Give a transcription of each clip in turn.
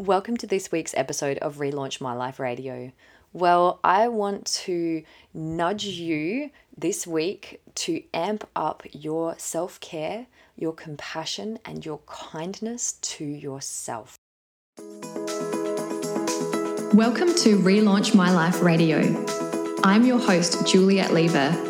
Welcome to this week's episode of Relaunch My Life Radio. Well, I want to nudge you this week to amp up your self care, your compassion, and your kindness to yourself. Welcome to Relaunch My Life Radio. I'm your host, Juliet Lever,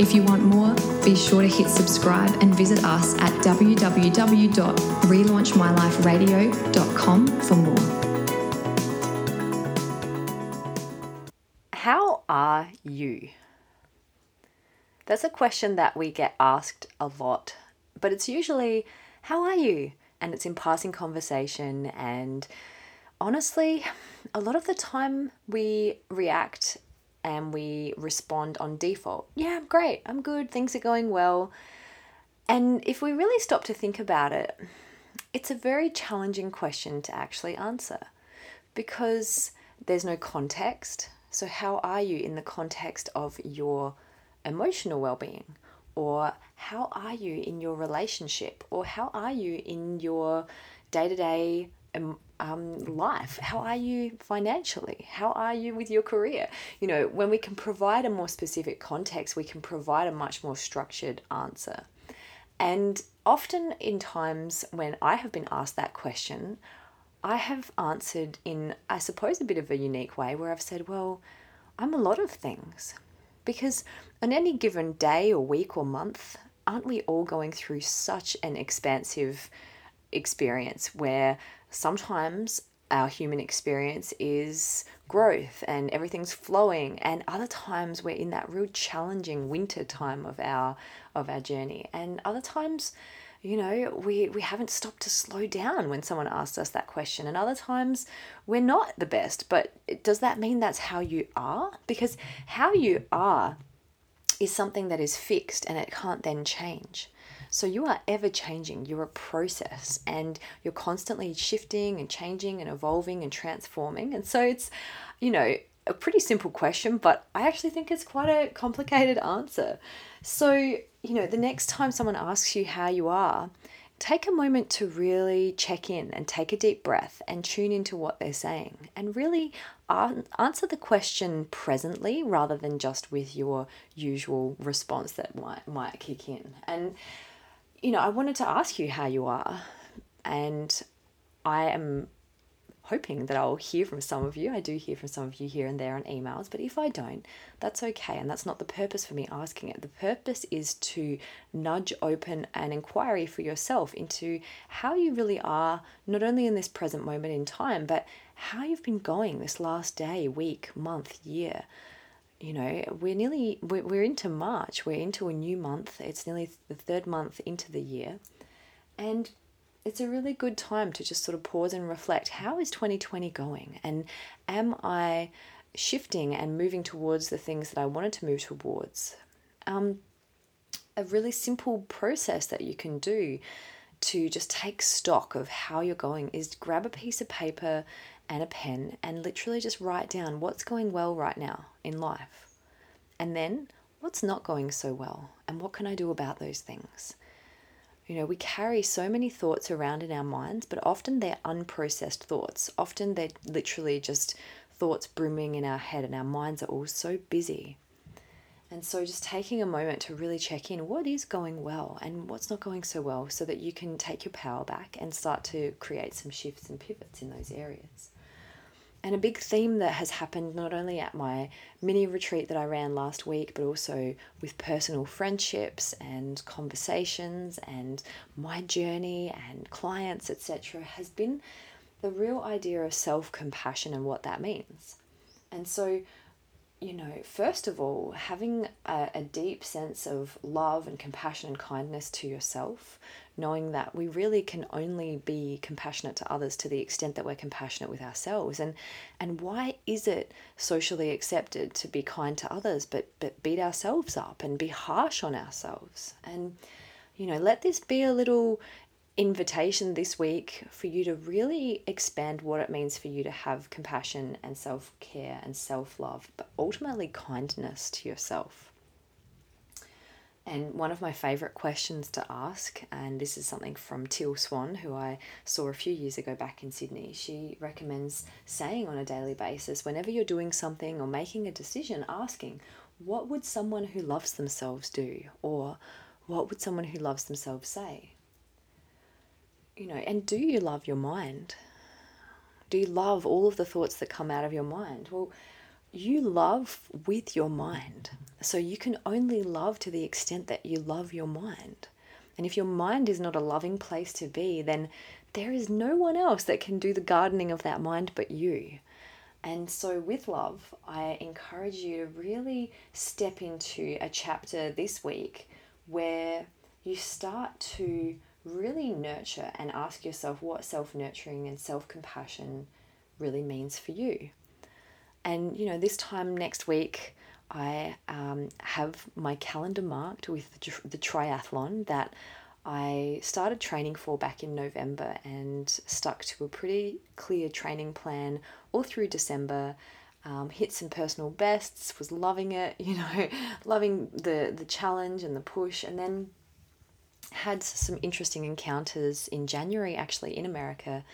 If you want more, be sure to hit subscribe and visit us at www.relaunchmyliferadio.com for more. How are you? That's a question that we get asked a lot, but it's usually, How are you? And it's in passing conversation. And honestly, a lot of the time we react and we respond on default. Yeah, I'm great. I'm good. Things are going well. And if we really stop to think about it, it's a very challenging question to actually answer because there's no context. So, how are you in the context of your emotional well being? Or how are you in your relationship? Or how are you in your day to day um, life? How are you financially? How are you with your career? You know, when we can provide a more specific context, we can provide a much more structured answer. And often, in times when I have been asked that question, I have answered in, I suppose, a bit of a unique way where I've said, Well, I'm a lot of things. Because on any given day or week or month, aren't we all going through such an expansive experience where sometimes our human experience is growth and everything's flowing and other times we're in that real challenging winter time of our of our journey. And other times you know we we haven't stopped to slow down when someone asks us that question and other times we're not the best. But does that mean that's how you are? Because how you are is something that is fixed and it can't then change so you are ever changing. You're a process and you're constantly shifting and changing and evolving and transforming. And so it's, you know, a pretty simple question, but I actually think it's quite a complicated answer. So, you know, the next time someone asks you how you are, take a moment to really check in and take a deep breath and tune into what they're saying and really answer the question presently rather than just with your usual response that might might kick in. And you know, I wanted to ask you how you are. And I am hoping that I'll hear from some of you. I do hear from some of you here and there on emails, but if I don't, that's okay. And that's not the purpose for me asking it. The purpose is to nudge open an inquiry for yourself into how you really are, not only in this present moment in time, but how you've been going this last day, week, month, year you know we're nearly we're into march we're into a new month it's nearly the third month into the year and it's a really good time to just sort of pause and reflect. How is 2020 going? And am i shifting and moving towards the things that i wanted to move towards? Um, a really simple process that you can do to just take stock of how you're going is grab a piece of paper and a pen and literally just write down what's going well right now in life. And then what's not going so well and what can I do about those things? You know, we carry so many thoughts around in our minds, but often they're unprocessed thoughts. Often they're literally just thoughts brimming in our head, and our minds are all so busy. And so, just taking a moment to really check in what is going well and what's not going so well so that you can take your power back and start to create some shifts and pivots in those areas. And a big theme that has happened not only at my mini retreat that I ran last week, but also with personal friendships and conversations and my journey and clients, etc., has been the real idea of self compassion and what that means. And so, you know, first of all, having a, a, deep sense of love and compassion and kindness to yourself, knowing that we really can only be compassionate to others to the extent that we're compassionate with ourselves. And and why is it socially accepted to be kind to others but but beat ourselves up and be harsh on ourselves? And you know, let this be a little invitation this week for you to really expand what it means for you to have compassion and self care and self love, but ultimately kindness to yourself. And one of my favorite questions to ask, and this is something from Teal Swan, who I saw a few years ago back in Sydney, she recommends saying on a daily basis, whenever you're doing something or making a decision, asking, What would someone who loves themselves do? Or what would someone who loves themselves say? You know, and do you love your mind? Do you love all of the thoughts that come out of your mind? Well, you love with your mind. So you can only love to the extent that you love your mind. And if your mind is not a loving place to be, then there is no one else that can do the gardening of that mind but you. And so, with love, I encourage you to really step into a chapter this week where you start to really nurture and ask yourself what self nurturing and self compassion really means for you. And, you know, this time next week, I um, have my calendar marked with the, triathlon that I started training for back in November and stuck to a pretty clear training plan all through December. Um, hit some personal bests, was loving it, you know, loving the the challenge and the push, and then had some interesting encounters in January actually in America.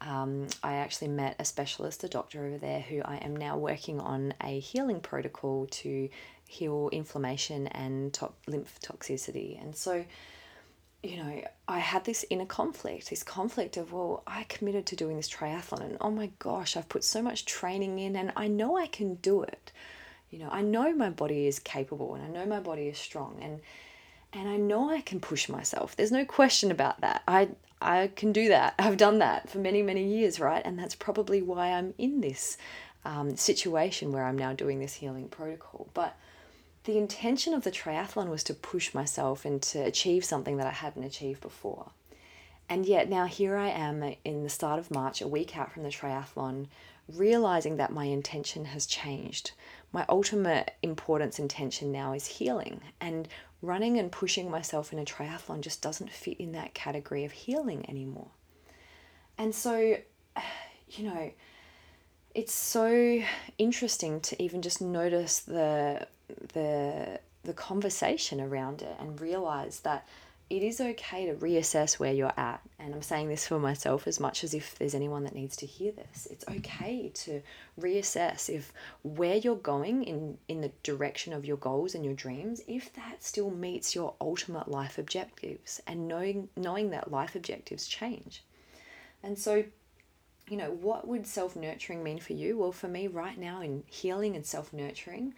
Um, I actually met a specialist, a doctor over there, who I am now working on a healing protocol to heal inflammation and to- lymph toxicity. And so, you know, I had this inner conflict, this conflict of, well, I committed to doing this triathlon, and oh my gosh, I've put so much training in, and I know I can do it. You know, I know my body is capable, and I know my body is strong, and and I know I can push myself. There's no question about that. I I can do that. I've done that for many many years, right? And that's probably why I'm in this um, situation where I'm now doing this healing protocol. But the intention of the triathlon was to push myself and to achieve something that I hadn't achieved before. And yet now here I am in the start of March, a week out from the triathlon, realizing that my intention has changed. My ultimate importance intention now is healing and running and pushing myself in a triathlon just doesn't fit in that category of healing anymore. And so, you know, it's so interesting to even just notice the the the conversation around it and realize that it is okay to reassess where you're at. And I'm saying this for myself as much as if there's anyone that needs to hear this. It's okay to reassess if where you're going in, in the direction of your goals and your dreams, if that still meets your ultimate life objectives and knowing knowing that life objectives change. And so you know, what would self nurturing mean for you? Well, for me, right now, in healing and self nurturing,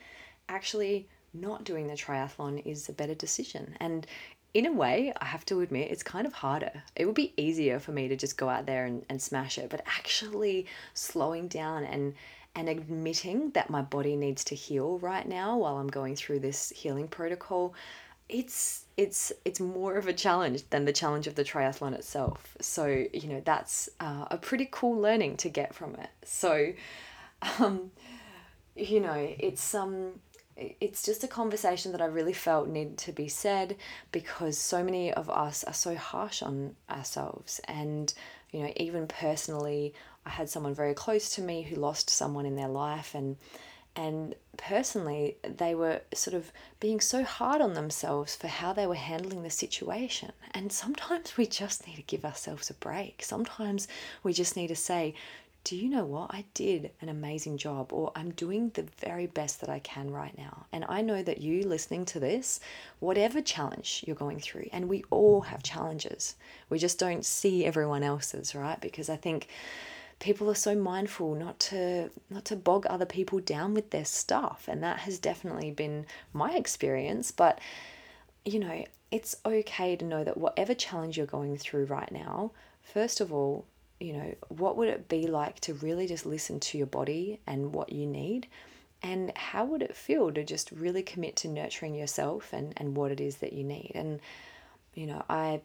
actually not doing the triathlon is a better decision. And in a way, I have to admit, it's kind of harder. It would be easier for me to just go out there and, and smash it, but actually slowing down and and admitting that my body needs to heal right now while I'm going through this healing protocol, it's it's it's more of a challenge than the challenge of the triathlon itself. So you know that's uh, a pretty cool learning to get from it. So, um, you know, it's um it's just a conversation that I really felt needed to be said because so many of us are so harsh on ourselves. And, you know, even personally, I had someone very close to me who lost someone in their life and and personally they were sort of being so hard on themselves for how they were handling the situation and sometimes we just need to give ourselves a break sometimes we just need to say do you know what? I did an amazing job, or I'm doing the very best that I can right now. And I know that you listening to this, whatever challenge you're going through, and we all have challenges, we just don't see everyone else's, right? Because I think people are so mindful not to not to bog other people down with their stuff and that has definitely been my experience but you know it's okay to know that whatever challenge you're going through right now first of all you know, what would it be like to really just listen to your body and what you need And how would it feel to just really commit to nurturing yourself and, and what it is that you need? And, you know, I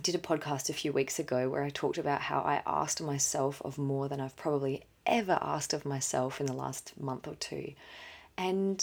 did a podcast a few weeks ago where I talked about how I asked myself of more than I've probably ever asked of myself in the last month or two. And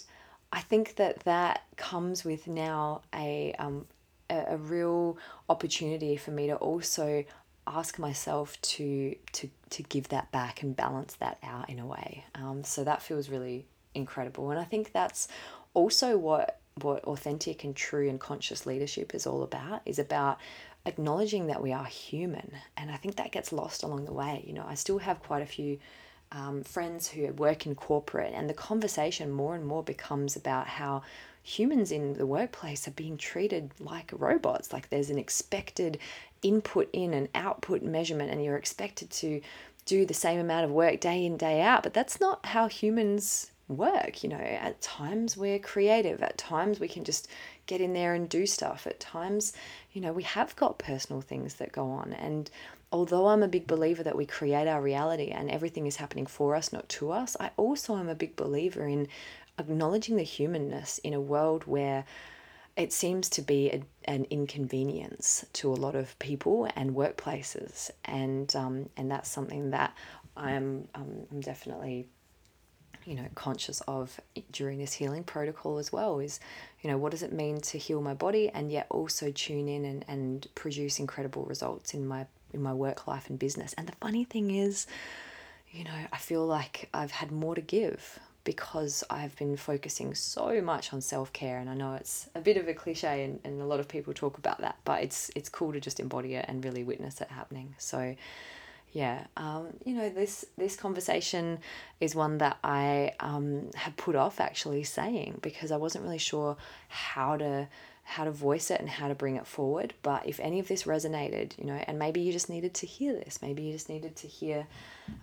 I think that that comes with now a, um, a, a real opportunity for me to also ask myself to to to give that back and balance that out in a way. Um, so that feels really incredible, and I think that's also what what authentic and true and conscious leadership is all about. Is about acknowledging that we are human, and I think that gets lost along the way. You know, I still have quite a few um, friends who work in corporate, and the conversation more and more becomes about how humans in the workplace are being treated like robots. Like there's an expected input in and output measurement, and you're expected to do the same amount of work day in, day out. But that's not how humans work. You know, at times we're creative, at times we can just get in there and do stuff, at times, you know, we have got personal things that go on. And although I'm a big believer that we create our reality and everything is happening for us, not to us, I also am a big believer in acknowledging the humanness in a world where it seems to be a, an inconvenience to a lot of people and workplaces, and um, and that's something that I'm um, I'm definitely you know conscious of during this healing protocol as well is you know what does it mean to heal my body and yet also tune in and, and produce incredible results in my in my work life and business. And the funny thing is, you know, I feel like I've had more to give because I've been focusing so much on self care. And I know it's a bit of a cliche and, and a lot of people talk about that, but it's it's cool to just embody it and really witness it happening. So yeah, um, you know, this this conversation is one that I um, had put off actually saying because I wasn't really sure how to how to voice it and how to bring it forward. But if any of this resonated, you know, and maybe you just needed to hear this, maybe you just needed to hear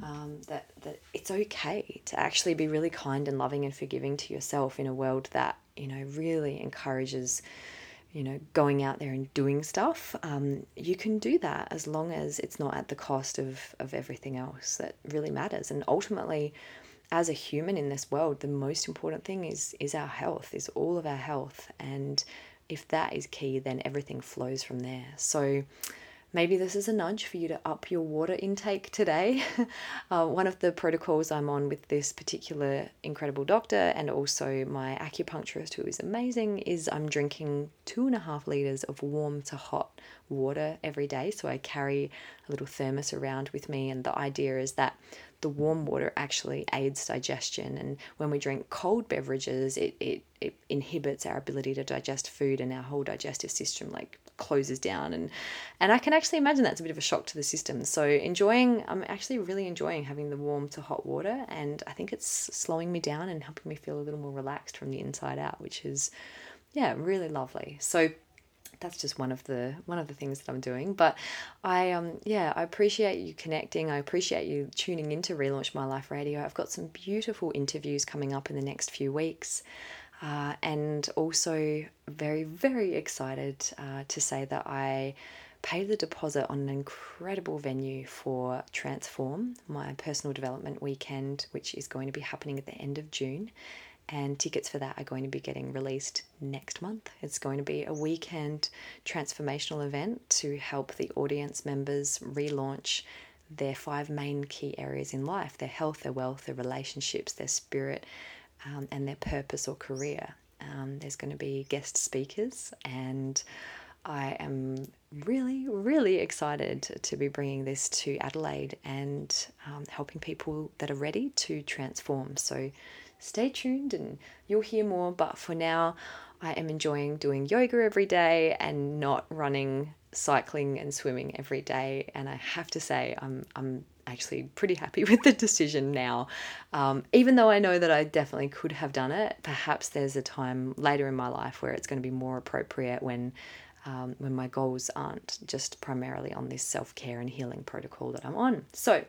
um, that that it's okay to actually be really kind and loving and forgiving to yourself in a world that you know really encourages you know going out there and doing stuff. Um, you can do that as long as it's not at the cost of of everything else that really matters. And ultimately as a human in this world the most important thing is is our health is all of our health. And if that is key, then everything flows from there. So maybe this is a nudge for you to up your water intake today. uh, one of the protocols I'm on with this particular incredible doctor and also my acupuncturist, who is amazing, is I'm drinking two and a half liters of warm to hot water every day. So I carry a little thermos around with me, and the idea is that the warm water actually aids digestion. And when we drink cold beverages, it, it, it inhibits our ability to digest food and our whole digestive system like closes down. And, and I can actually imagine that's a bit of a shock to the system. So enjoying, I'm actually really enjoying having the warm to hot water. And I think it's slowing me down and helping me feel a little more relaxed from the inside out, which is, yeah, really lovely. So that's just one of the one of the things that I'm doing. But I um yeah, I appreciate you connecting. I appreciate you tuning in to Relaunch My Life Radio. I've got some beautiful interviews coming up in the next few weeks. Uh, and also very, very excited uh, to say that I paid the deposit on an incredible venue for Transform, my personal development weekend, which is going to be happening at the end of June and tickets for that are going to be getting released next month. It's going to be a weekend transformational event to help the audience members relaunch their five main key areas in life their health, their wealth, their relationships, their spirit, um, and their purpose or career. Um, there's going to be guest speakers, and I am really, really excited to be bringing this to Adelaide and um, helping people that are ready to transform. So, stay tuned and you'll hear more. But for now, I am enjoying doing yoga every day and not running, cycling, and swimming every day. And I have to say, I'm, I'm actually pretty happy with the decision now. Um, even though I know that I definitely could have done it, perhaps there's a time later in my life where it's going to be more appropriate when. Um, when my goals aren't just primarily on this self care and healing protocol that I'm on. So,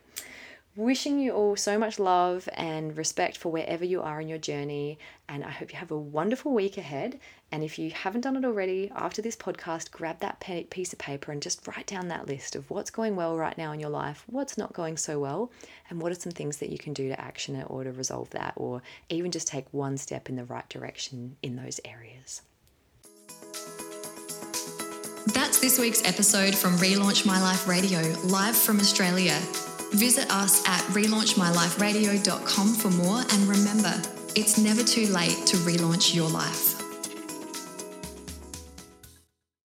Wishing you all so much love and respect for wherever you are in your journey. And I hope you have a wonderful week ahead. And if you haven't done it already, after this podcast, grab that piece of paper and just write down that list of what's going well right now in your life, what's not going so well, and what are some things that you can do to action it or to resolve that, or even just take one step in the right direction in those areas. That's this week's episode from Relaunch My Life Radio, live from Australia. Visit us at relaunchmyliferadio.com for more and remember, it's never too late to relaunch your life.